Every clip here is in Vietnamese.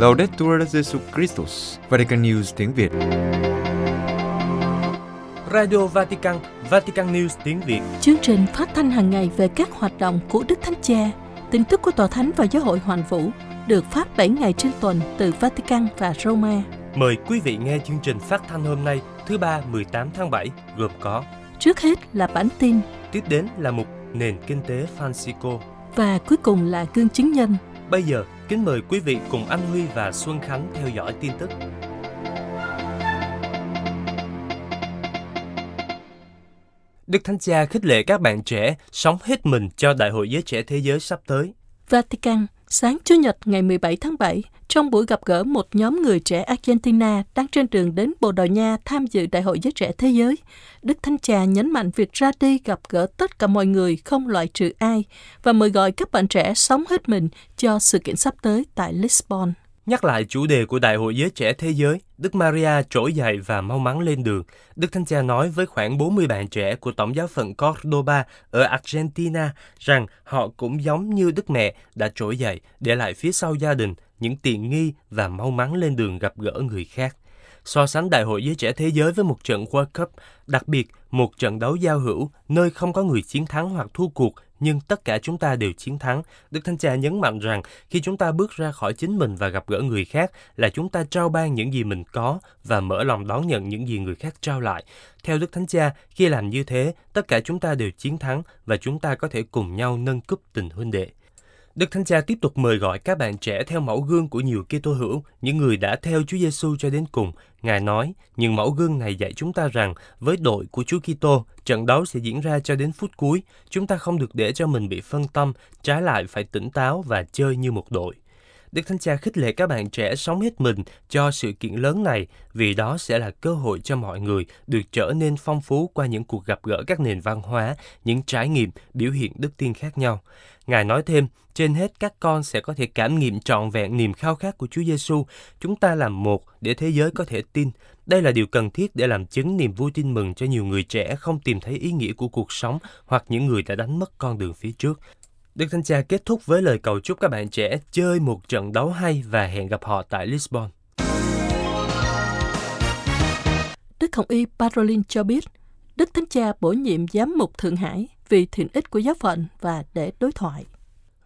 Laudetur Jesu Christus, Vatican News tiếng Việt. Radio Vatican, Vatican News tiếng Việt. Chương trình phát thanh hàng ngày về các hoạt động của Đức Thánh Cha, tin tức của Tòa Thánh và Giáo hội Hoàn Vũ được phát 7 ngày trên tuần từ Vatican và Roma. Mời quý vị nghe chương trình phát thanh hôm nay, thứ ba 18 tháng 7, gồm có Trước hết là bản tin Tiếp đến là mục Nền Kinh tế Francisco. và cuối cùng là gương chứng nhân. Bây giờ, kính mời quý vị cùng anh Huy và Xuân Khánh theo dõi tin tức. Đức Thánh Cha khích lệ các bạn trẻ sống hết mình cho Đại hội Giới Trẻ Thế Giới sắp tới. Vatican, sáng Chủ nhật ngày 17 tháng 7, trong buổi gặp gỡ một nhóm người trẻ Argentina đang trên đường đến Bồ Đào Nha tham dự Đại hội Giới Trẻ Thế Giới, Đức Thánh Cha nhấn mạnh việc ra đi gặp gỡ tất cả mọi người không loại trừ ai và mời gọi các bạn trẻ sống hết mình cho sự kiện sắp tới tại Lisbon. Nhắc lại chủ đề của Đại hội Giới Trẻ Thế Giới, Đức Maria trỗi dậy và mau mắn lên đường. Đức Thánh Cha nói với khoảng 40 bạn trẻ của Tổng giáo phận Cordoba ở Argentina rằng họ cũng giống như Đức Mẹ đã trỗi dậy để lại phía sau gia đình những tiện nghi và mau mắn lên đường gặp gỡ người khác. So sánh Đại hội Giới Trẻ Thế Giới với một trận World Cup, đặc biệt một trận đấu giao hữu nơi không có người chiến thắng hoặc thua cuộc nhưng tất cả chúng ta đều chiến thắng. Đức Thánh Cha nhấn mạnh rằng khi chúng ta bước ra khỏi chính mình và gặp gỡ người khác là chúng ta trao ban những gì mình có và mở lòng đón nhận những gì người khác trao lại. Theo Đức Thánh Cha, khi làm như thế, tất cả chúng ta đều chiến thắng và chúng ta có thể cùng nhau nâng cúp tình huynh đệ. Đức Thánh Cha tiếp tục mời gọi các bạn trẻ theo mẫu gương của nhiều Kitô hữu, những người đã theo Chúa Giêsu cho đến cùng. Ngài nói, những mẫu gương này dạy chúng ta rằng với đội của Chúa Kitô, trận đấu sẽ diễn ra cho đến phút cuối. Chúng ta không được để cho mình bị phân tâm, trái lại phải tỉnh táo và chơi như một đội. Đức Thánh Cha khích lệ các bạn trẻ sống hết mình cho sự kiện lớn này vì đó sẽ là cơ hội cho mọi người được trở nên phong phú qua những cuộc gặp gỡ các nền văn hóa, những trải nghiệm, biểu hiện đức tin khác nhau. Ngài nói thêm, trên hết các con sẽ có thể cảm nghiệm trọn vẹn niềm khao khát của Chúa Giêsu. Chúng ta làm một để thế giới có thể tin. Đây là điều cần thiết để làm chứng niềm vui tin mừng cho nhiều người trẻ không tìm thấy ý nghĩa của cuộc sống hoặc những người đã đánh mất con đường phía trước. Đức Thánh Cha kết thúc với lời cầu chúc các bạn trẻ chơi một trận đấu hay và hẹn gặp họ tại Lisbon. Đức Hồng Y Parolin cho biết, Đức Thánh Cha bổ nhiệm giám mục Thượng Hải vì thiện ích của giáo phận và để đối thoại.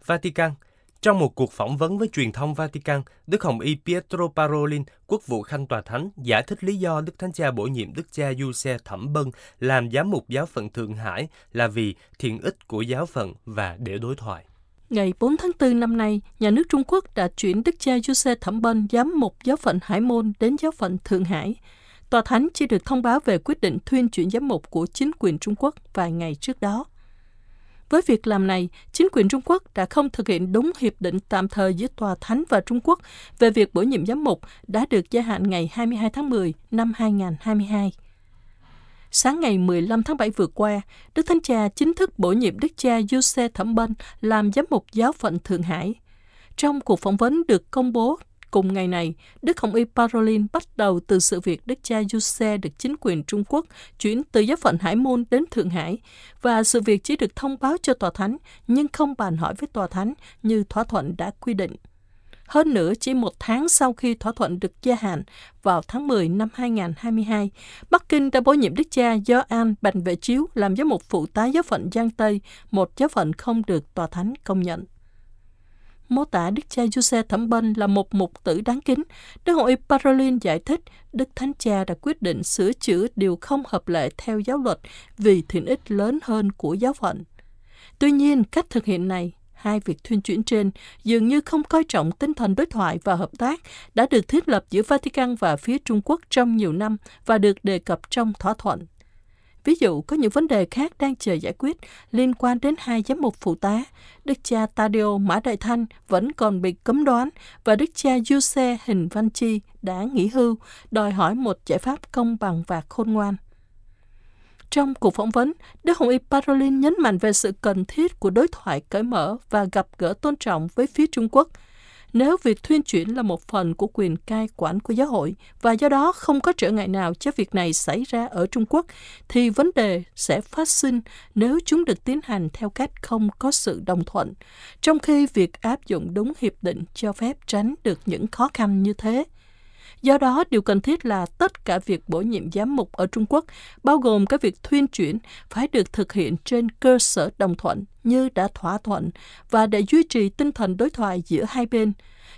Vatican trong một cuộc phỏng vấn với truyền thông Vatican, Đức Hồng Y Pietro Parolin, quốc vụ khanh tòa thánh, giải thích lý do Đức Thánh Cha bổ nhiệm Đức cha Giuse Thẩm Bân làm giám mục giáo phận Thượng Hải là vì thiện ích của giáo phận và để đối thoại. Ngày 4 tháng 4 năm nay, nhà nước Trung Quốc đã chuyển Đức cha Giuse Thẩm Bân giám mục giáo phận Hải Môn đến giáo phận Thượng Hải. Tòa Thánh chỉ được thông báo về quyết định thuyên chuyển giám mục của chính quyền Trung Quốc vài ngày trước đó. Với việc làm này, chính quyền Trung Quốc đã không thực hiện đúng hiệp định tạm thời giữa Tòa Thánh và Trung Quốc về việc bổ nhiệm giám mục đã được gia hạn ngày 22 tháng 10 năm 2022. Sáng ngày 15 tháng 7 vừa qua, Đức Thánh Cha chính thức bổ nhiệm Đức cha Giuse Thẩm Bân làm giám mục giáo phận Thượng Hải. Trong cuộc phỏng vấn được công bố cùng ngày này, Đức Hồng Y Parolin bắt đầu từ sự việc Đức cha Giuse được chính quyền Trung Quốc chuyển từ giáo phận Hải Môn đến Thượng Hải và sự việc chỉ được thông báo cho Tòa Thánh nhưng không bàn hỏi với Tòa Thánh như thỏa thuận đã quy định. Hơn nữa, chỉ một tháng sau khi thỏa thuận được gia hạn vào tháng 10 năm 2022, Bắc Kinh đã bổ nhiệm Đức cha Do An Bành Vệ Chiếu làm giám mục phụ tá giáo phận Giang Tây, một giáo phận không được Tòa Thánh công nhận. Mô tả Đức cha Giuse Thẩm Bân là một mục tử đáng kính. Đức hội Parolin giải thích Đức Thánh Cha đã quyết định sửa chữa điều không hợp lệ theo giáo luật vì thiện ích lớn hơn của giáo phận. Tuy nhiên, cách thực hiện này hai việc thuyên chuyển trên dường như không coi trọng tinh thần đối thoại và hợp tác đã được thiết lập giữa Vatican và phía Trung Quốc trong nhiều năm và được đề cập trong thỏa thuận. Ví dụ, có những vấn đề khác đang chờ giải quyết liên quan đến hai giám mục phụ tá. Đức cha Taddeo Mã Đại Thanh vẫn còn bị cấm đoán và Đức cha Giuse Hình Văn Chi đã nghỉ hưu, đòi hỏi một giải pháp công bằng và khôn ngoan. Trong cuộc phỏng vấn, Đức Hồng Y Parolin nhấn mạnh về sự cần thiết của đối thoại cởi mở và gặp gỡ tôn trọng với phía Trung Quốc. Nếu việc thuyên chuyển là một phần của quyền cai quản của giáo hội và do đó không có trở ngại nào cho việc này xảy ra ở Trung Quốc, thì vấn đề sẽ phát sinh nếu chúng được tiến hành theo cách không có sự đồng thuận, trong khi việc áp dụng đúng hiệp định cho phép tránh được những khó khăn như thế. Do đó, điều cần thiết là tất cả việc bổ nhiệm giám mục ở Trung Quốc, bao gồm các việc thuyên chuyển, phải được thực hiện trên cơ sở đồng thuận như đã thỏa thuận và để duy trì tinh thần đối thoại giữa hai bên.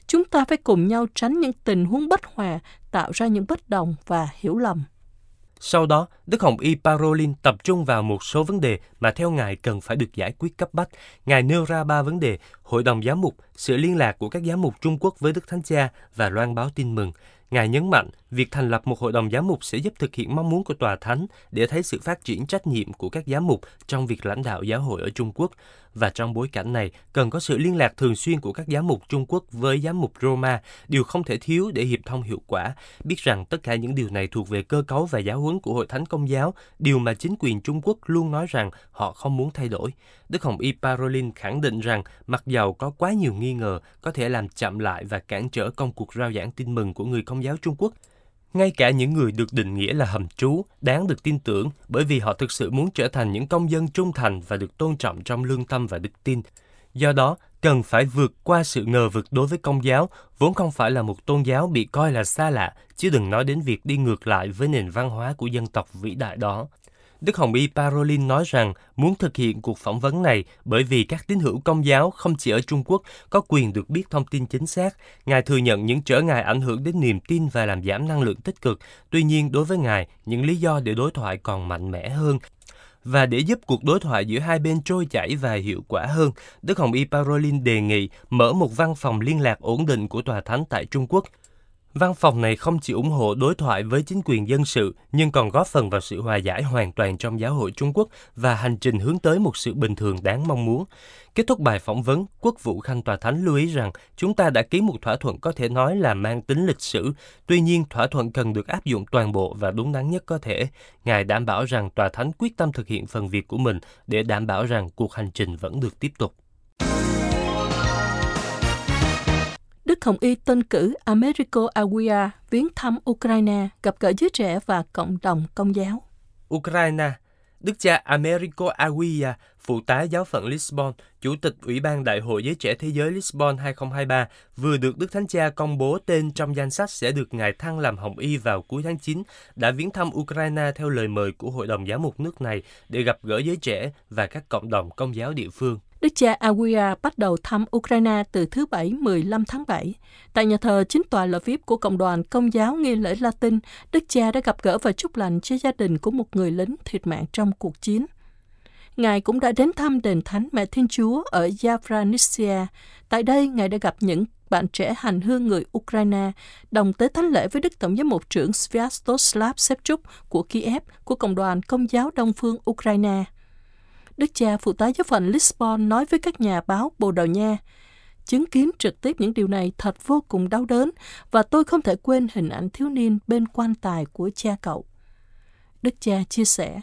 Chúng ta phải cùng nhau tránh những tình huống bất hòa, tạo ra những bất đồng và hiểu lầm. Sau đó, Đức Hồng Y Parolin tập trung vào một số vấn đề mà theo Ngài cần phải được giải quyết cấp bách. Ngài nêu ra ba vấn đề, Hội đồng Giám mục, sự liên lạc của các giám mục Trung Quốc với Đức Thánh Cha và loan báo tin mừng. Ngài nhấn mạnh, việc thành lập một hội đồng giám mục sẽ giúp thực hiện mong muốn của tòa thánh để thấy sự phát triển trách nhiệm của các giám mục trong việc lãnh đạo giáo hội ở Trung Quốc. Và trong bối cảnh này, cần có sự liên lạc thường xuyên của các giám mục Trung Quốc với giám mục Roma, điều không thể thiếu để hiệp thông hiệu quả. Biết rằng tất cả những điều này thuộc về cơ cấu và giáo huấn của Hội Thánh Công giáo, điều mà chính quyền Trung Quốc luôn nói rằng họ không muốn thay đổi. Đức Hồng Y Parolin khẳng định rằng mặc dầu có quá nhiều nghi ngờ có thể làm chậm lại và cản trở công cuộc rao giảng tin mừng của người công giáo Trung Quốc, ngay cả những người được định nghĩa là hầm trú đáng được tin tưởng bởi vì họ thực sự muốn trở thành những công dân trung thành và được tôn trọng trong lương tâm và đức tin. Do đó, cần phải vượt qua sự ngờ vực đối với công giáo, vốn không phải là một tôn giáo bị coi là xa lạ, chứ đừng nói đến việc đi ngược lại với nền văn hóa của dân tộc vĩ đại đó. Đức Hồng Y Parolin nói rằng muốn thực hiện cuộc phỏng vấn này bởi vì các tín hữu công giáo không chỉ ở Trung Quốc có quyền được biết thông tin chính xác. Ngài thừa nhận những trở ngại ảnh hưởng đến niềm tin và làm giảm năng lượng tích cực. Tuy nhiên, đối với Ngài, những lý do để đối thoại còn mạnh mẽ hơn và để giúp cuộc đối thoại giữa hai bên trôi chảy và hiệu quả hơn, Đức Hồng Y Parolin đề nghị mở một văn phòng liên lạc ổn định của Tòa Thánh tại Trung Quốc. Văn phòng này không chỉ ủng hộ đối thoại với chính quyền dân sự, nhưng còn góp phần vào sự hòa giải hoàn toàn trong giáo hội Trung Quốc và hành trình hướng tới một sự bình thường đáng mong muốn. Kết thúc bài phỏng vấn, Quốc vụ Khanh Tòa Thánh lưu ý rằng chúng ta đã ký một thỏa thuận có thể nói là mang tính lịch sử. Tuy nhiên, thỏa thuận cần được áp dụng toàn bộ và đúng đắn nhất có thể. Ngài đảm bảo rằng Tòa Thánh quyết tâm thực hiện phần việc của mình để đảm bảo rằng cuộc hành trình vẫn được tiếp tục. Đức Hồng Y tân cử Americo Aguia viếng thăm Ukraine, gặp gỡ giới trẻ và cộng đồng công giáo. Ukraine Đức cha Americo Aguia, phụ tá giáo phận Lisbon, chủ tịch Ủy ban Đại hội Giới trẻ Thế giới Lisbon 2023, vừa được Đức Thánh Cha công bố tên trong danh sách sẽ được Ngài thăng làm Hồng Y vào cuối tháng 9, đã viếng thăm Ukraine theo lời mời của Hội đồng Giáo mục nước này để gặp gỡ giới trẻ và các cộng đồng công giáo địa phương. Đức cha Aguirre bắt đầu thăm Ukraine từ thứ Bảy 15 tháng 7. Tại nhà thờ chính tòa Lviv của Cộng đoàn Công giáo nghi lễ Latin, Đức cha đã gặp gỡ và chúc lành cho gia đình của một người lính thiệt mạng trong cuộc chiến. Ngài cũng đã đến thăm đền thánh Mẹ Thiên Chúa ở Yavranitsia. Tại đây, Ngài đã gặp những bạn trẻ hành hương người Ukraine, đồng tế thánh lễ với Đức Tổng giám mục trưởng Sviatoslav Shevchuk của Kiev của Cộng đoàn Công giáo Đông phương Ukraine. Đức cha phụ tá giáo phận Lisbon nói với các nhà báo Bồ Đào Nha, chứng kiến trực tiếp những điều này thật vô cùng đau đớn và tôi không thể quên hình ảnh thiếu niên bên quan tài của cha cậu. Đức cha chia sẻ,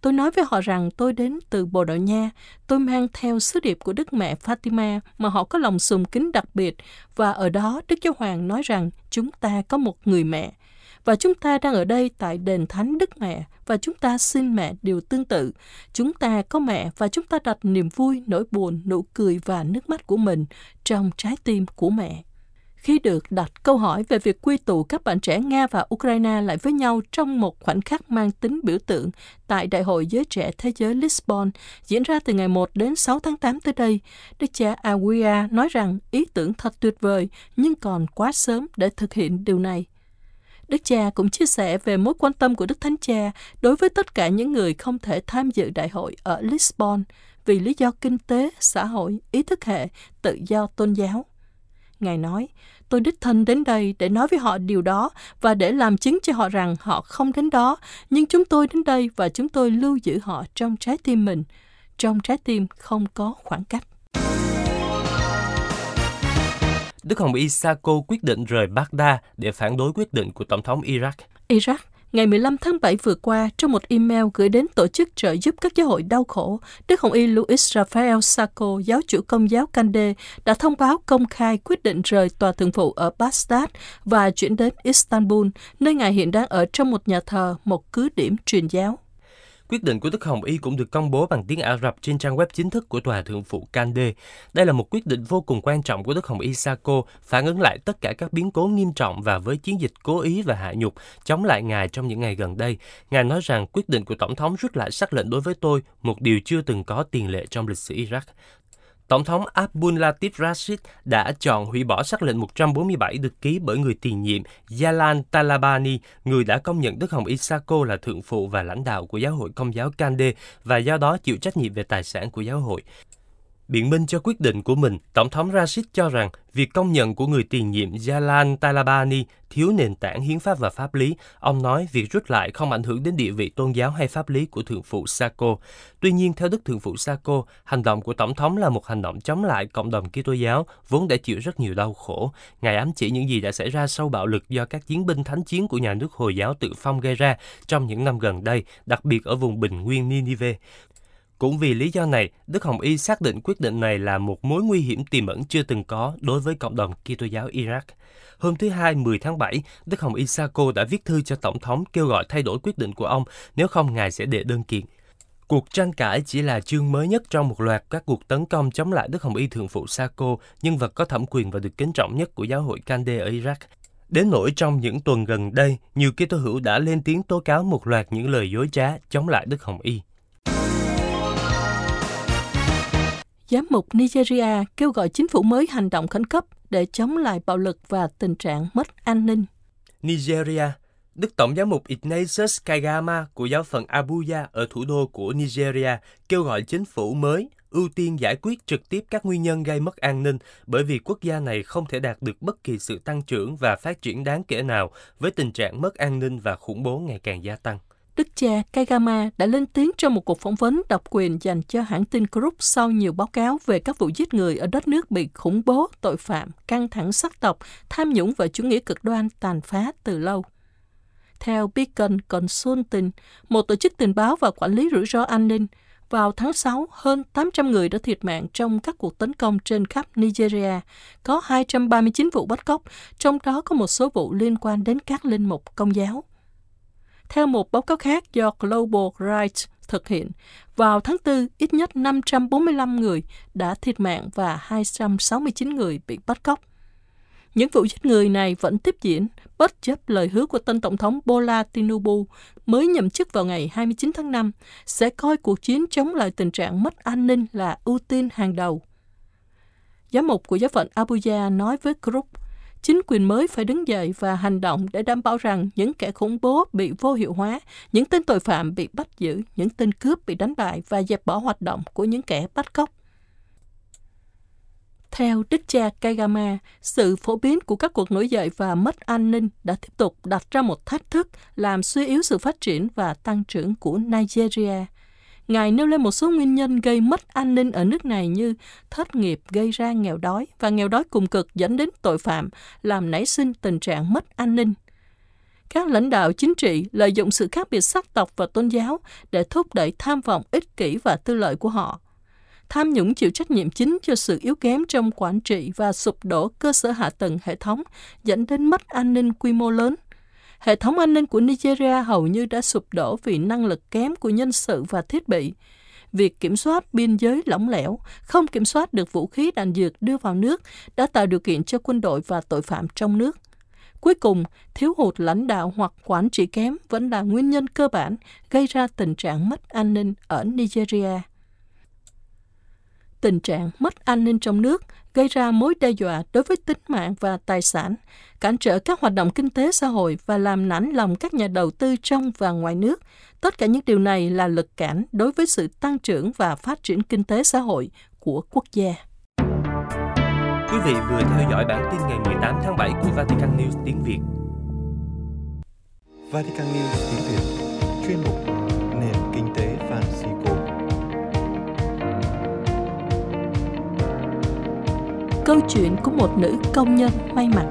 tôi nói với họ rằng tôi đến từ Bồ Đào Nha, tôi mang theo sứ điệp của Đức Mẹ Fatima mà họ có lòng sùng kính đặc biệt và ở đó Đức Giáo Hoàng nói rằng chúng ta có một người mẹ và chúng ta đang ở đây tại đền thánh Đức Mẹ và chúng ta xin mẹ điều tương tự. Chúng ta có mẹ và chúng ta đặt niềm vui, nỗi buồn, nụ cười và nước mắt của mình trong trái tim của mẹ. Khi được đặt câu hỏi về việc quy tụ các bạn trẻ Nga và Ukraine lại với nhau trong một khoảnh khắc mang tính biểu tượng tại Đại hội Giới Trẻ Thế giới Lisbon diễn ra từ ngày 1 đến 6 tháng 8 tới đây, Đức cha Aguia nói rằng ý tưởng thật tuyệt vời nhưng còn quá sớm để thực hiện điều này. Đức cha cũng chia sẻ về mối quan tâm của Đức Thánh Cha đối với tất cả những người không thể tham dự đại hội ở Lisbon vì lý do kinh tế, xã hội, ý thức hệ, tự do tôn giáo. Ngài nói, tôi đích thân đến đây để nói với họ điều đó và để làm chứng cho họ rằng họ không đến đó, nhưng chúng tôi đến đây và chúng tôi lưu giữ họ trong trái tim mình. Trong trái tim không có khoảng cách. Đức Hồng Y Sako quyết định rời Baghdad để phản đối quyết định của Tổng thống Iraq. Iraq Ngày 15 tháng 7 vừa qua, trong một email gửi đến tổ chức trợ giúp các giáo hội đau khổ, Đức Hồng Y Luis Rafael Sacco, giáo chủ công giáo Cande, đã thông báo công khai quyết định rời tòa thượng phụ ở Baghdad và chuyển đến Istanbul, nơi ngài hiện đang ở trong một nhà thờ, một cứ điểm truyền giáo. Quyết định của Đức Hồng Y cũng được công bố bằng tiếng Ả Rập trên trang web chính thức của Tòa Thượng phụ Kande. Đây là một quyết định vô cùng quan trọng của Đức Hồng Y Sako, phản ứng lại tất cả các biến cố nghiêm trọng và với chiến dịch cố ý và hạ nhục chống lại Ngài trong những ngày gần đây. Ngài nói rằng quyết định của Tổng thống rút lại sắc lệnh đối với tôi, một điều chưa từng có tiền lệ trong lịch sử Iraq. Tổng thống Abdul Latif Rashid đã chọn hủy bỏ sắc lệnh 147 được ký bởi người tiền nhiệm Yalan Talabani, người đã công nhận Đức Hồng Isako là thượng phụ và lãnh đạo của giáo hội công giáo Kande và do đó chịu trách nhiệm về tài sản của giáo hội. Biện minh cho quyết định của mình, Tổng thống Rashid cho rằng việc công nhận của người tiền nhiệm Jalan Talabani thiếu nền tảng hiến pháp và pháp lý. Ông nói việc rút lại không ảnh hưởng đến địa vị tôn giáo hay pháp lý của Thượng phụ Sako. Tuy nhiên, theo Đức Thượng phụ Sako, hành động của Tổng thống là một hành động chống lại cộng đồng Kitô giáo, vốn đã chịu rất nhiều đau khổ. Ngài ám chỉ những gì đã xảy ra sau bạo lực do các chiến binh thánh chiến của nhà nước Hồi giáo tự phong gây ra trong những năm gần đây, đặc biệt ở vùng bình nguyên Ninive. Cũng vì lý do này, Đức Hồng Y xác định quyết định này là một mối nguy hiểm tiềm ẩn chưa từng có đối với cộng đồng Kitô giáo Iraq. Hôm thứ Hai 10 tháng 7, Đức Hồng Y Sako đã viết thư cho Tổng thống kêu gọi thay đổi quyết định của ông, nếu không Ngài sẽ đệ đơn kiện. Cuộc tranh cãi chỉ là chương mới nhất trong một loạt các cuộc tấn công chống lại Đức Hồng Y Thượng phụ Sako, nhân vật có thẩm quyền và được kính trọng nhất của giáo hội Kande ở Iraq. Đến nỗi trong những tuần gần đây, nhiều Kitô hữu đã lên tiếng tố cáo một loạt những lời dối trá chống lại Đức Hồng Y. Giám mục Nigeria kêu gọi chính phủ mới hành động khẩn cấp để chống lại bạo lực và tình trạng mất an ninh. Nigeria, Đức Tổng giám mục Ignatius Kagama của giáo phận Abuja ở thủ đô của Nigeria kêu gọi chính phủ mới ưu tiên giải quyết trực tiếp các nguyên nhân gây mất an ninh bởi vì quốc gia này không thể đạt được bất kỳ sự tăng trưởng và phát triển đáng kể nào với tình trạng mất an ninh và khủng bố ngày càng gia tăng. Đức cha Kagama đã lên tiếng trong một cuộc phỏng vấn độc quyền dành cho hãng tin Group sau nhiều báo cáo về các vụ giết người ở đất nước bị khủng bố, tội phạm, căng thẳng sắc tộc, tham nhũng và chủ nghĩa cực đoan tàn phá từ lâu. Theo Beacon Consulting, một tổ chức tình báo và quản lý rủi ro an ninh, vào tháng 6, hơn 800 người đã thiệt mạng trong các cuộc tấn công trên khắp Nigeria. Có 239 vụ bắt cóc, trong đó có một số vụ liên quan đến các linh mục công giáo. Theo một báo cáo khác do Global Rights thực hiện, vào tháng 4, ít nhất 545 người đã thiệt mạng và 269 người bị bắt cóc. Những vụ giết người này vẫn tiếp diễn, bất chấp lời hứa của tân Tổng thống Bola Tinubu mới nhậm chức vào ngày 29 tháng 5, sẽ coi cuộc chiến chống lại tình trạng mất an ninh là ưu tiên hàng đầu. Giám mục của giáo phận Abuja nói với Group, chính quyền mới phải đứng dậy và hành động để đảm bảo rằng những kẻ khủng bố bị vô hiệu hóa, những tên tội phạm bị bắt giữ, những tên cướp bị đánh bại và dẹp bỏ hoạt động của những kẻ bắt cóc. Theo Đức cha Kagama, sự phổ biến của các cuộc nổi dậy và mất an ninh đã tiếp tục đặt ra một thách thức làm suy yếu sự phát triển và tăng trưởng của Nigeria – Ngài nêu lên một số nguyên nhân gây mất an ninh ở nước này như thất nghiệp gây ra nghèo đói và nghèo đói cùng cực dẫn đến tội phạm, làm nảy sinh tình trạng mất an ninh. Các lãnh đạo chính trị lợi dụng sự khác biệt sắc tộc và tôn giáo để thúc đẩy tham vọng ích kỷ và tư lợi của họ. Tham nhũng chịu trách nhiệm chính cho sự yếu kém trong quản trị và sụp đổ cơ sở hạ tầng hệ thống, dẫn đến mất an ninh quy mô lớn – hệ thống an ninh của Nigeria hầu như đã sụp đổ vì năng lực kém của nhân sự và thiết bị. Việc kiểm soát biên giới lỏng lẻo, không kiểm soát được vũ khí đạn dược đưa vào nước đã tạo điều kiện cho quân đội và tội phạm trong nước. Cuối cùng, thiếu hụt lãnh đạo hoặc quản trị kém vẫn là nguyên nhân cơ bản gây ra tình trạng mất an ninh ở Nigeria. Tình trạng mất an ninh trong nước gây ra mối đe dọa đối với tính mạng và tài sản, cản trở các hoạt động kinh tế xã hội và làm nản lòng các nhà đầu tư trong và ngoài nước. Tất cả những điều này là lực cản đối với sự tăng trưởng và phát triển kinh tế xã hội của quốc gia. Quý vị vừa theo dõi bản tin ngày 18 tháng 7 của Vatican News tiếng Việt. Vatican News tiếng Việt, chuyên mục Câu chuyện của một nữ công nhân may mặc.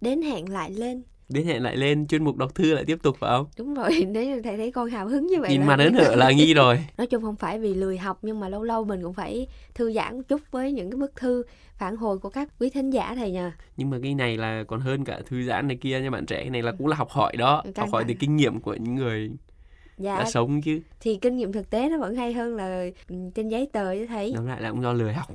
Đến hạn lại lên. Đến hẹn lại lên chuyên mục đọc thư lại tiếp tục phải không? Đúng rồi nếu thầy thấy con hào hứng như vậy nhìn mặt đến hở là nghi rồi. Nói chung không phải vì lười học nhưng mà lâu lâu mình cũng phải thư giãn một chút với những cái bức thư phản hồi của các quý thính giả thầy nhờ. Nhưng mà cái này là còn hơn cả thư giãn này kia nha bạn trẻ cái này là cũng là học hỏi đó. Căng học hỏi từ kinh nghiệm của những người dạ đã sống chứ thì kinh nghiệm thực tế nó vẫn hay hơn là ừ, trên giấy tờ chứ thấy Tóm lại là cũng do lười học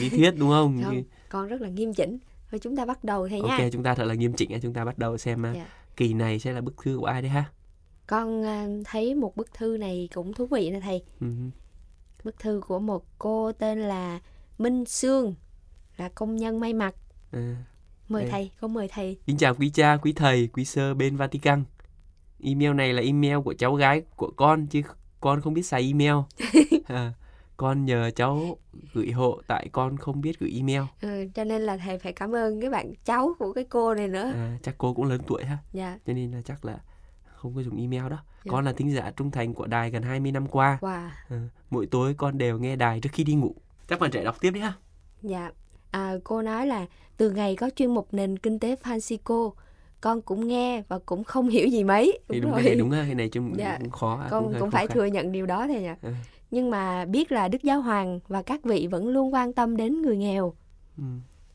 lý thuyết đúng không? không con rất là nghiêm chỉnh thôi chúng ta bắt đầu thầy nha Ok chúng ta thật là nghiêm chỉnh chúng ta bắt đầu xem à, Dạ. kỳ này sẽ là bức thư của ai đấy ha? con à, thấy một bức thư này cũng thú vị nè thầy Ừ. bức thư của một cô tên là Minh Sương là công nhân may mặc À. mời Đây. thầy con mời thầy Kính chào quý cha, quý thầy, quý sơ bên Vatican. Email này là email của cháu gái của con chứ con không biết xài email. à, con nhờ cháu gửi hộ tại con không biết gửi email. ừ, cho nên là thầy phải cảm ơn cái bạn cháu của cái cô này nữa À, chắc cô cũng lớn tuổi ha, dạ cho nên là chắc là không có dùng email đó. Dạ. Con là thính giả trung thành của đài gần 20 năm qua. wow À, mỗi tối con đều nghe đài trước khi đi ngủ. Chắc bạn trẻ đọc tiếp đi ha. Dạ, à, cô nói là từ ngày có chuyên mục nền kinh tế Francisco, con cũng nghe và cũng không hiểu gì mấy. Thì Đúng đúng rồi. cái này đúng cái này chung Dạ. cũng khó. à, con cũng khó phải khăn. thừa nhận điều đó thầy ạ. Ừ. Nhưng mà biết là Đức Giáo Hoàng và các vị vẫn luôn quan tâm đến người nghèo. Ừ.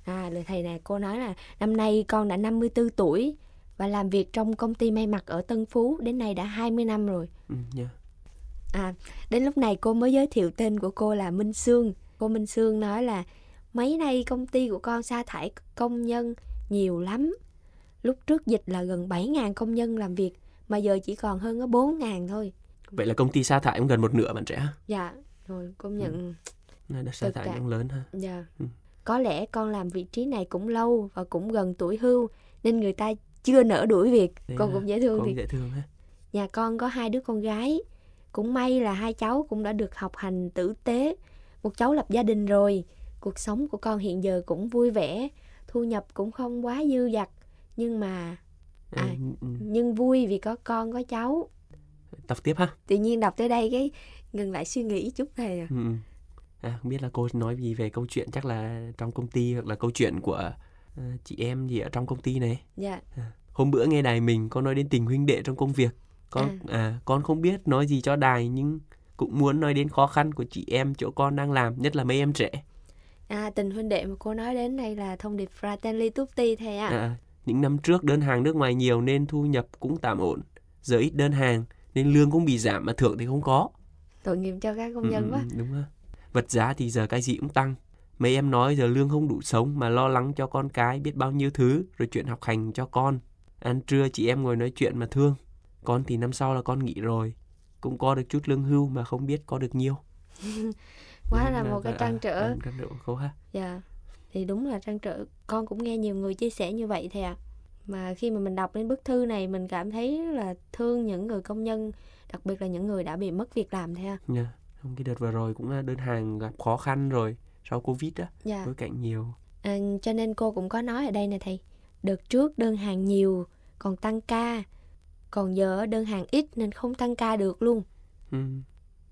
À, lời thầy này cô nói là năm nay con đã 54 tuổi và làm việc trong công ty may mặc ở Tân Phú đến nay đã 20 năm rồi. Ừ, nha. À, đến lúc này cô mới giới thiệu tên của cô là Minh Sương. Cô Minh Sương nói là mấy nay công ty của con sa thải công nhân nhiều lắm. Lúc trước dịch là gần 7.000 công nhân làm việc mà giờ chỉ còn hơn có 4.000 thôi. Vậy là công ty sa thải cũng gần một nửa bạn trẻ. Dạ, rồi công nhận Là đợt sa Thực thải cũng lớn ha. dạ. Ừ. Có lẽ con làm vị trí này cũng lâu và cũng gần tuổi hưu nên người ta chưa nỡ đuổi việc. Thế con à, cũng dễ thương Con thì dễ thương ha. Nhà con có hai đứa con gái. Cũng may là hai cháu cũng đã được học hành tử tế. Một cháu lập gia đình rồi. Cuộc sống của con hiện giờ cũng vui vẻ. Thu nhập cũng không quá dư dật. Nhưng mà À, À. ừ, nhưng vui vì có con có cháu. Đọc tiếp ha. Tự nhiên đọc tới đây cái ngừng lại suy nghĩ chút thầy à. Ừ. ừ. À, không biết là cô nói gì về câu chuyện chắc là trong công ty hoặc là câu chuyện của ờ, chị em gì ở trong công ty này. Dạ. Hôm bữa nghe đài mình có nói đến tình huynh đệ trong công việc. Con à. con không biết nói gì cho đài nhưng cũng muốn nói đến khó khăn của chị em chỗ con đang làm, nhất là mấy em trẻ. À, tình huynh đệ mà cô nói đến đây là thông điệp Fratelli Tutti thầy ạ. À, những năm trước đơn hàng nước ngoài nhiều nên thu nhập cũng tạm ổn. Giờ ít đơn hàng nên lương cũng bị giảm mà thưởng thì không có. Tội nghiệp cho các công nhân Ừ, quá. ừ, đúng ha. Vật giá thì giờ cái gì cũng tăng. Mấy em nói giờ lương không đủ sống mà lo lắng cho con cái biết bao nhiêu thứ rồi chuyện học hành cho con. Ăn trưa chị em ngồi nói chuyện mà thương. Con thì năm sau là con nghỉ rồi. Cũng có được chút lương hưu mà không biết có được nhiêu. Quá Ừ, là một cái à, trăn trở. à, trăn trở cô ha. Dạ, thì đúng là trăn trở. Con cũng nghe nhiều người chia sẻ như vậy thầy ạ. Mà khi mà mình đọc đến bức thư này mình cảm thấy là thương những người công nhân, đặc biệt là những người đã bị mất việc làm thầy ạ. Nha. Không cái đợt vừa rồi cũng là đơn hàng gặp khó khăn rồi sau Covid á, Dạ. bối cảnh nhiều. À, cho nên cô cũng có nói ở đây nè thầy. Đợt trước đơn hàng nhiều, còn tăng ca. Còn giờ đơn hàng ít nên không tăng ca được luôn. Ừ,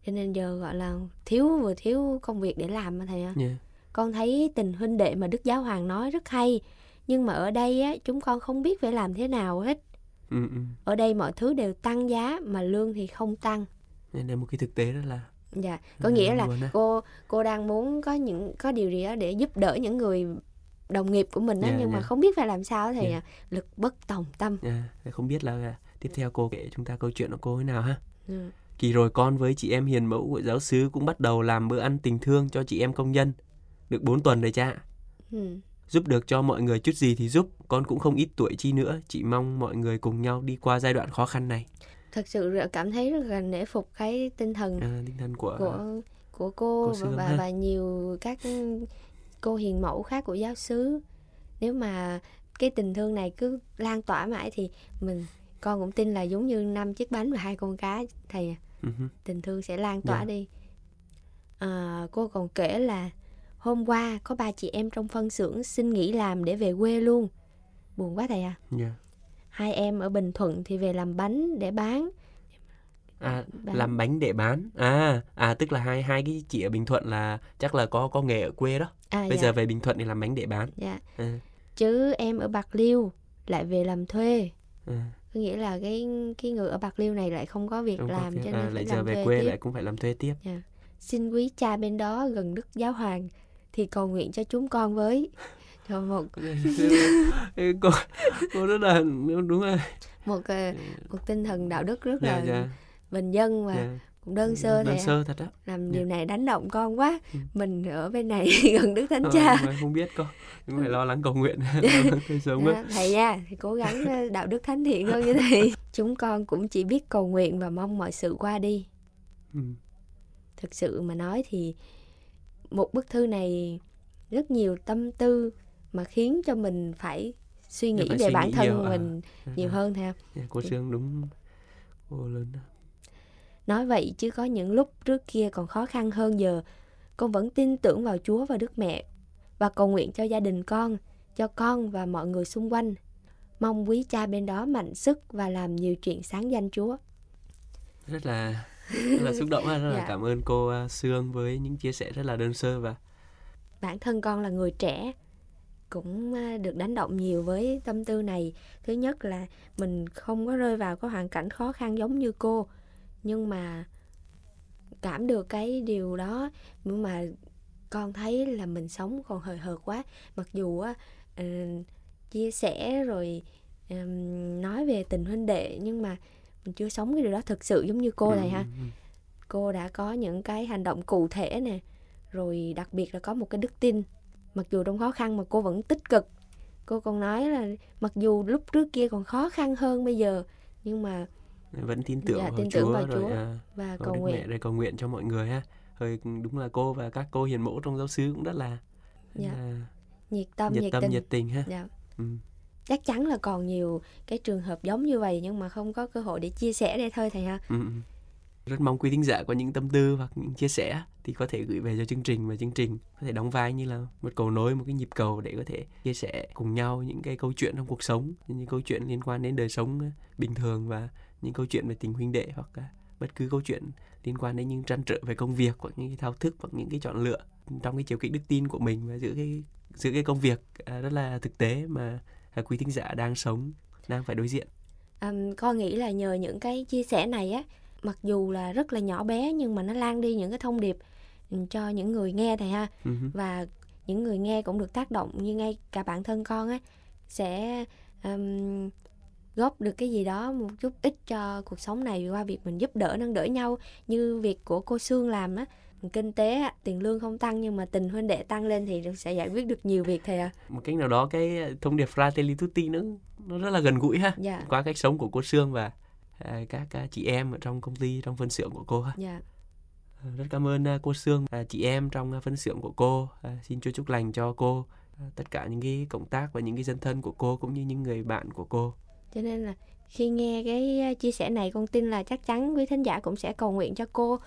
Cho nên giờ gọi là thiếu vừa thiếu công việc để làm mà thầy ạ. nha. Con thấy tình huynh đệ mà Đức Giáo Hoàng nói rất hay. Nhưng mà ở đây á, chúng con không biết phải làm thế nào hết. Ừ, ừ. Ở đây mọi thứ đều tăng giá mà lương thì không tăng. Nên là một cái thực tế rất là Dạ, có nghĩa là cô cô đang muốn có những có điều gì đó để giúp đỡ những người đồng nghiệp của mình á Dạ, nhưng mà dạ. không biết phải làm sao thì Dạ. à, lực bất tòng tâm. À, không biết là à, tiếp theo cô kể chúng ta câu chuyện của cô thế nào ha. Ừ. Kỳ rồi con với chị em hiền mẫu của giáo sứ cũng bắt đầu làm bữa ăn tình thương cho chị em công nhân. Được 4 tuần rồi cha. Ừ. Giúp được cho mọi người chút gì thì giúp, con cũng không ít tuổi chi nữa, chỉ mong mọi người cùng nhau đi qua giai đoạn khó khăn này. Thật sự cảm thấy rất là nể phục cái tinh thần À, tinh thần của, của của cô, cô và, Sương và, ha. và nhiều các cô hiền mẫu khác của giáo xứ. Nếu mà cái tình thương này cứ lan tỏa mãi thì mình con cũng tin là giống như năm chiếc bánh và hai con cá thầy hứ. tình thương sẽ lan tỏa Dạ. đi à, cô còn kể là hôm qua có ba chị em trong phân xưởng xin nghỉ làm để về quê luôn buồn quá thầy à Dạ. hai em ở Bình Thuận thì về làm bánh để bán À, Bán. làm bánh để bán. À, à tức là hai hai cái chị ở Bình Thuận là chắc là có có nghề ở quê đó. à Bây dạ, giờ về Bình Thuận thì làm bánh để bán. dạ. À, chứ em ở Bạc Liêu lại về làm thuê À, có nghĩa là cái cái người ở bạc liêu này lại không có việc không làm việc- cho à, nên lại phải giờ làm về thuê quê tiếp. lại cũng phải làm thuê tiếp. xin quý cha bên đó gần đức giáo hoàng thì cầu nguyện cho chúng con với cho một cô cô rất là đúng rồi. một ờ, một tinh thần đạo đức rất Dạ là dạ. bình dân và dạ. cũng đơn sơ đơn ạ. sơ thật á. làm Dạ. điều này đánh động con quá Ừ. mình ở bên này gần đức thánh Ờ, cha không biết cô cũng phải lo lắng cầu nguyện sống Đó, thầy nha thì cố gắng ờ, đạo đức thánh thiện hơn như thầy chúng con cũng chỉ biết cầu nguyện và mong mọi sự qua đi Ừ. thực sự mà nói thì một bức thư này rất nhiều tâm tư mà khiến cho mình phải suy nghĩ phải về suy bản nghĩ thân nhiều, à. mình nhiều hơn theo Dạ, cô Sương đúng. Cô lớn đó. nói vậy chứ có những lúc trước kia còn khó khăn hơn giờ. Con vẫn tin tưởng vào Chúa và Đức Mẹ và cầu nguyện cho gia đình con cho con và mọi người xung quanh. Mong quý cha bên đó mạnh sức và làm nhiều chuyện sáng danh Chúa. Rất là rất là xúc động rất là Dạ. cảm ơn cô à, Sương với những chia sẻ rất là đơn sơ và bản thân con là người trẻ cũng à, được đánh động nhiều với tâm tư này thứ nhất là mình không có rơi vào cái hoàn cảnh khó khăn giống như cô nhưng mà cảm được cái điều đó nhưng mà con thấy là mình sống còn hời hợt quá mặc dù á ờ, chia sẻ rồi ừm, nói về tình huynh đệ nhưng mà mình chưa sống cái điều đó thực sự giống như cô này ha Ừ, ừ, cô đã có những cái hành động cụ thể nè rồi đặc biệt là có một cái đức tin mặc dù trong khó khăn mà cô vẫn tích cực cô còn nói là mặc dù lúc trước kia còn khó khăn hơn bây giờ nhưng mà ừ. vẫn tin tưởng Dạ, vào tin Chúa, tưởng vào rồi Chúa. à, và cầu Đức Mẹ nguyện đây cầu nguyện cho mọi người ha rồi đúng là cô và các cô hiền mẫu trong giáo xứ cũng rất là, Dạ, là nhiệt tâm nhiệt nhiệt, tâm tình nhiệt tình ha dạ. ừ chắc chắn là còn nhiều cái trường hợp giống như vậy nhưng mà không có cơ hội để chia sẻ đây thôi thầy ha. Ừ, ừ, rất mong quý thính giả có những tâm tư hoặc những chia sẻ thì có thể gửi về cho chương trình và chương trình có thể đóng vai như là một cầu nối một cái nhịp cầu để có thể chia sẻ cùng nhau những cái câu chuyện trong cuộc sống những câu chuyện liên quan đến đời sống ờ, bình thường và những câu chuyện về tình huynh đệ hoặc là bất cứ câu chuyện liên quan đến những trăn trở về công việc hoặc những cái thao thức hoặc những cái chọn lựa trong cái chiều kích đức tin của mình và giữa cái giữa cái công việc ờ, rất là thực tế mà quý thính giả đang sống đang phải đối diện. Ừm, con nghĩ là nhờ những cái chia sẻ này á mặc dù là rất là nhỏ bé nhưng mà nó lan đi những cái thông điệp cho những người nghe thầy ha. Hứ. và những người nghe cũng được tác động như ngay cả bản thân con á sẽ ừm, góp được cái gì đó một chút ít cho cuộc sống này qua việc mình giúp đỡ nâng đỡ nhau. Như việc của cô Sương làm á kinh tế tiền lương không tăng nhưng mà tình huynh đệ tăng lên thì sẽ giải quyết được nhiều việc thầy ạ. Một cách nào đó cái thông điệp Fratelli Tutti nó nó rất là gần gũi ha. Dạ. Qua cách sống của cô Sương và à, các à, chị em ở trong công ty trong phân xưởng của cô ha. Dạ. À, rất cảm ơn à, cô Sương à, chị em trong à, phân xưởng của cô. À, xin Chúa chúc lành cho cô à, tất cả những cái cộng tác và những cái dân thân của cô cũng như những người bạn của cô. Cho nên là khi nghe cái chia sẻ này con tin là chắc chắn quý thính giả cũng sẽ cầu nguyện cho cô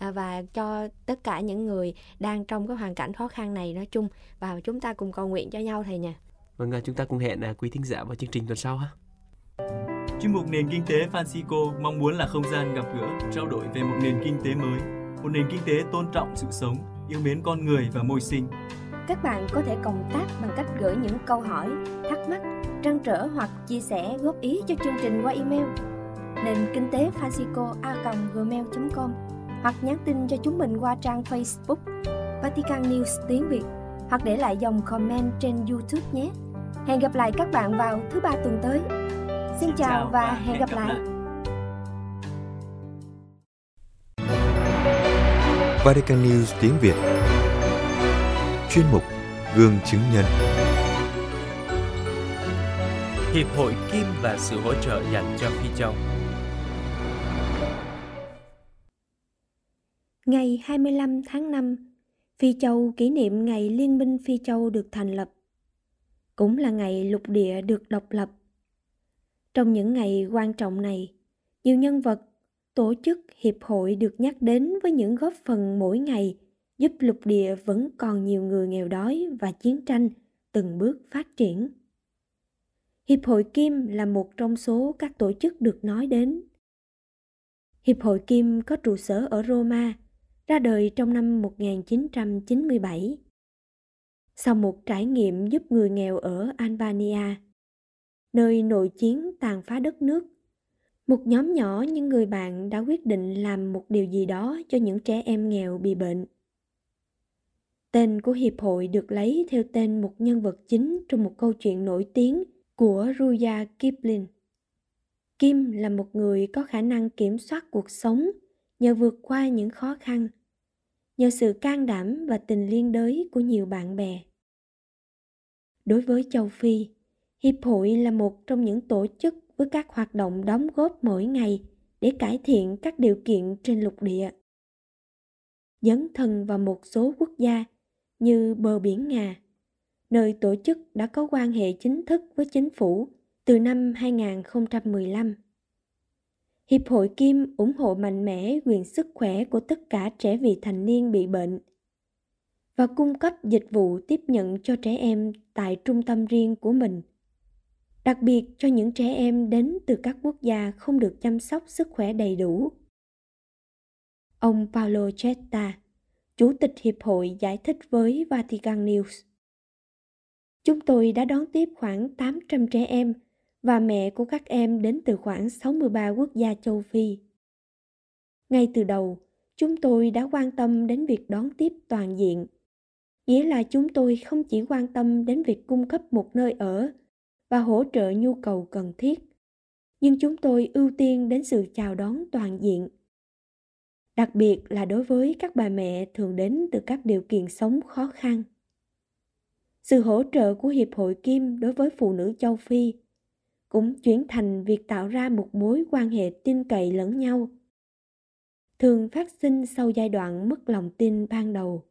à, và cho tất cả những người đang trong cái hoàn cảnh khó khăn này nói chung và chúng ta cùng cầu nguyện cho nhau thầy nha vâng à, chúng ta cùng hẹn à, quý thính giả vào chương trình tuần sau ha. Chuyên mục Nền Kinh tế Francisco mong muốn là không gian gặp gỡ, trao đổi về một nền kinh tế mới, một nền kinh tế tôn trọng sự sống, yêu mến con người và môi sinh. các bạn có thể cộng tác bằng cách gửi những câu hỏi thắc mắc trăn trở hoặc chia sẻ góp ý cho chương trình qua email. Nền kinh tế francisco a gmail com hoặc nhắn tin cho chúng mình qua trang facebook Vatican News tiếng Việt hoặc để lại dòng comment trên YouTube nhé. Hẹn gặp lại các bạn vào thứ ba tuần tới. Xin chào và hẹn gặp lại. Vatican News tiếng Việt Chuyên mục Gương chứng nhân Hiệp hội Kim và sự hỗ trợ dành cho Phi Châu. Ngày 25 tháng 5, Phi Châu kỷ niệm ngày Liên minh Phi Châu được thành lập. Cũng là ngày lục địa được độc lập. Trong những ngày quan trọng này, nhiều nhân vật, tổ chức, hiệp hội được nhắc đến với những góp phần mỗi ngày giúp lục địa vẫn còn nhiều người nghèo đói và chiến tranh từng bước phát triển. Hiệp hội Kim là một trong số các tổ chức được nói đến. Hiệp hội Kim có trụ sở ở Roma, ra đời trong năm 1997. Sau một trải nghiệm giúp người nghèo ở Albania, nơi nội chiến tàn phá đất nước. Một nhóm nhỏ những người bạn đã quyết định làm một điều gì đó cho những trẻ em nghèo bị bệnh. Tên của hiệp hội được lấy theo tên một nhân vật chính trong một câu chuyện nổi tiếng của Rudyard Kipling. Kim là một người có khả năng kiểm soát cuộc sống nhờ vượt qua những khó khăn, nhờ sự can đảm và tình liên đới của nhiều bạn bè. Đối với châu Phi, Hiệp hội là một trong những tổ chức với các hoạt động đóng góp mỗi ngày để cải thiện các điều kiện trên lục địa. Dấn thân vào một số quốc gia như bờ biển Nga, nơi tổ chức đã có quan hệ chính thức với chính phủ từ năm 2015. Hiệp hội Kim ủng hộ mạnh mẽ quyền sức khỏe của tất cả trẻ vị thành niên bị bệnh và cung cấp dịch vụ tiếp nhận cho trẻ em tại trung tâm riêng của mình đặc biệt cho những trẻ em đến từ các quốc gia không được chăm sóc sức khỏe đầy đủ. Ông Paolo Chetta, Chủ tịch Hiệp hội giải thích với Vatican News. Chúng tôi đã đón tiếp khoảng 800 trẻ em và mẹ của các em đến từ khoảng 63 quốc gia châu Phi. Ngay từ đầu, chúng tôi đã quan tâm đến việc đón tiếp toàn diện. Nghĩa là chúng tôi không chỉ quan tâm đến việc cung cấp một nơi ở và hỗ trợ nhu cầu cần thiết nhưng chúng tôi ưu tiên đến sự chào đón toàn diện đặc biệt là đối với các bà mẹ thường đến từ các điều kiện sống khó khăn sự hỗ trợ của hiệp hội kim đối với phụ nữ châu phi cũng chuyển thành việc tạo ra một mối quan hệ tin cậy lẫn nhau. Thường phát sinh sau giai đoạn mất lòng tin ban đầu.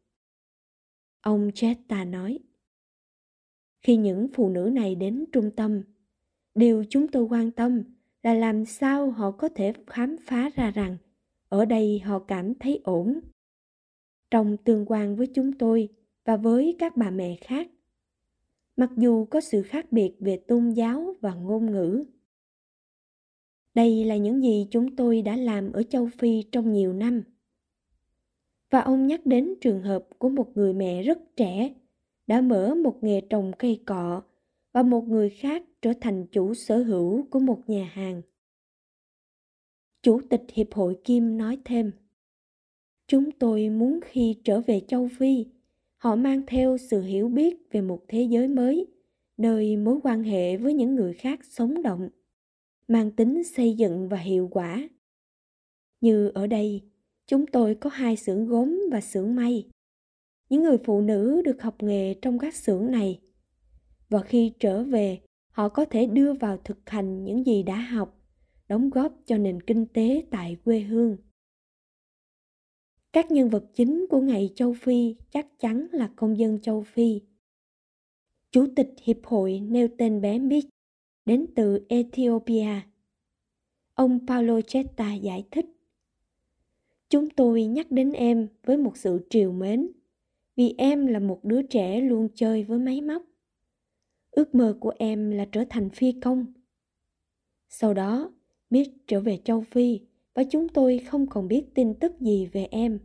Ông chetta nói, khi những phụ nữ này đến trung tâm, điều chúng tôi quan tâm là làm sao họ có thể khám phá ra rằng ở đây họ cảm thấy ổn. Trong tương quan với chúng tôi và với các bà mẹ khác mặc dù có sự khác biệt về tôn giáo và ngôn ngữ đây là những gì chúng tôi đã làm ở châu phi trong nhiều năm và ông nhắc đến trường hợp của một người mẹ rất trẻ đã mở một nghề trồng cây cọ và một người khác trở thành chủ sở hữu của một nhà hàng. Chủ tịch Hiệp hội Kim nói thêm, Chúng tôi muốn khi trở về châu Phi, họ mang theo sự hiểu biết về một thế giới mới, nơi mối quan hệ với những người khác sống động, mang tính xây dựng và hiệu quả. Như ở đây, chúng tôi có hai xưởng gốm và xưởng may. Những người phụ nữ được học nghề trong các xưởng này. Và khi trở về họ có thể đưa vào thực hành những gì đã học đóng góp cho nền kinh tế tại quê hương các nhân vật chính của ngày châu phi chắc chắn là công dân châu phi chủ tịch hiệp hội nêu tên bé Mitch đến từ Ethiopia. Ông Paulo Cheta giải thích Chúng tôi nhắc đến em với một sự triều mến vì em là một đứa trẻ luôn chơi với máy móc. Ước mơ của em là trở thành phi công. Sau đó, Mitch trở về châu Phi và chúng tôi không còn biết tin tức gì về em.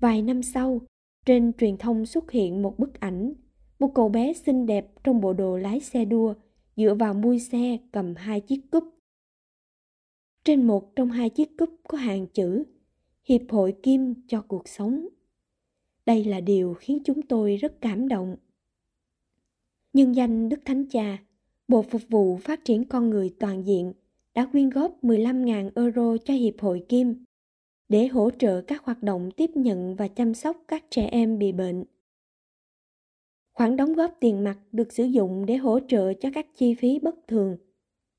Vài năm sau, trên truyền thông xuất hiện một bức ảnh, một cậu bé xinh đẹp trong bộ đồ lái xe đua dựa vào mui xe cầm hai chiếc cúp. Trên một trong hai chiếc cúp có hàng chữ Hiệp hội Kim cho cuộc sống. Đây là điều khiến chúng tôi rất cảm động. Nhân danh Đức Thánh Cha, Bộ Phục vụ Phát triển Con Người Toàn diện đã quyên góp 15.000 euro cho Hiệp hội Kim để hỗ trợ các hoạt động tiếp nhận và chăm sóc các trẻ em bị bệnh. Khoản đóng góp tiền mặt được sử dụng để hỗ trợ cho các chi phí bất thường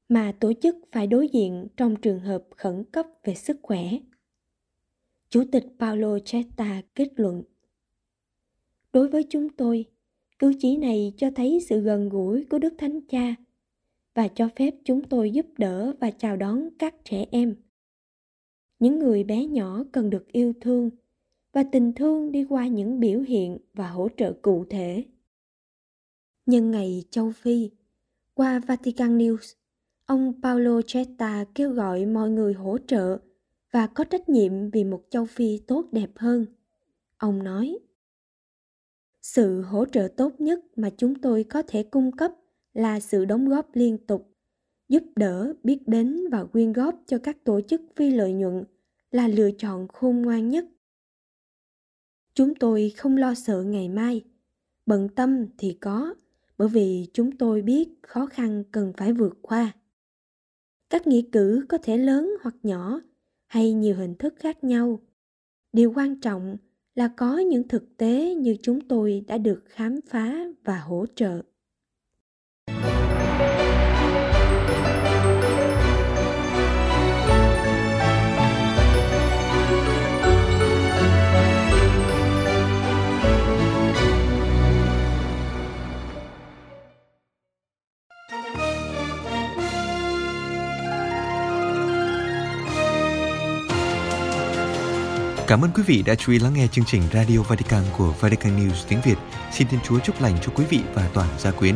mà tổ chức phải đối diện trong trường hợp khẩn cấp về sức khỏe. Chủ tịch Paolo Chetta kết luận Đối với chúng tôi, cử chỉ này cho thấy sự gần gũi của Đức Thánh Cha và cho phép chúng tôi giúp đỡ và chào đón các trẻ em. Những người bé nhỏ cần được yêu thương và tình thương đi qua những biểu hiện và hỗ trợ cụ thể. Nhân ngày châu Phi, qua Vatican News, ông Paolo Chetta kêu gọi mọi người hỗ trợ và có trách nhiệm vì một châu Phi tốt đẹp hơn. Ông nói, sự hỗ trợ tốt nhất mà chúng tôi có thể cung cấp là sự đóng góp liên tục, giúp đỡ, biết đến và quyên góp cho các tổ chức phi lợi nhuận là lựa chọn khôn ngoan nhất. Chúng tôi không lo sợ ngày mai, bận tâm thì có, bởi vì chúng tôi biết khó khăn cần phải vượt qua. Các nghĩa cử có thể lớn hoặc nhỏ, hay nhiều hình thức khác nhau. Điều quan trọng là có những thực tế như chúng tôi đã được khám phá và hỗ trợ. Cảm ơn quý vị đã chú ý lắng nghe chương trình Radio Vatican của Vatican News tiếng Việt. Xin Thiên Chúa chúc lành cho quý vị và toàn gia quyến.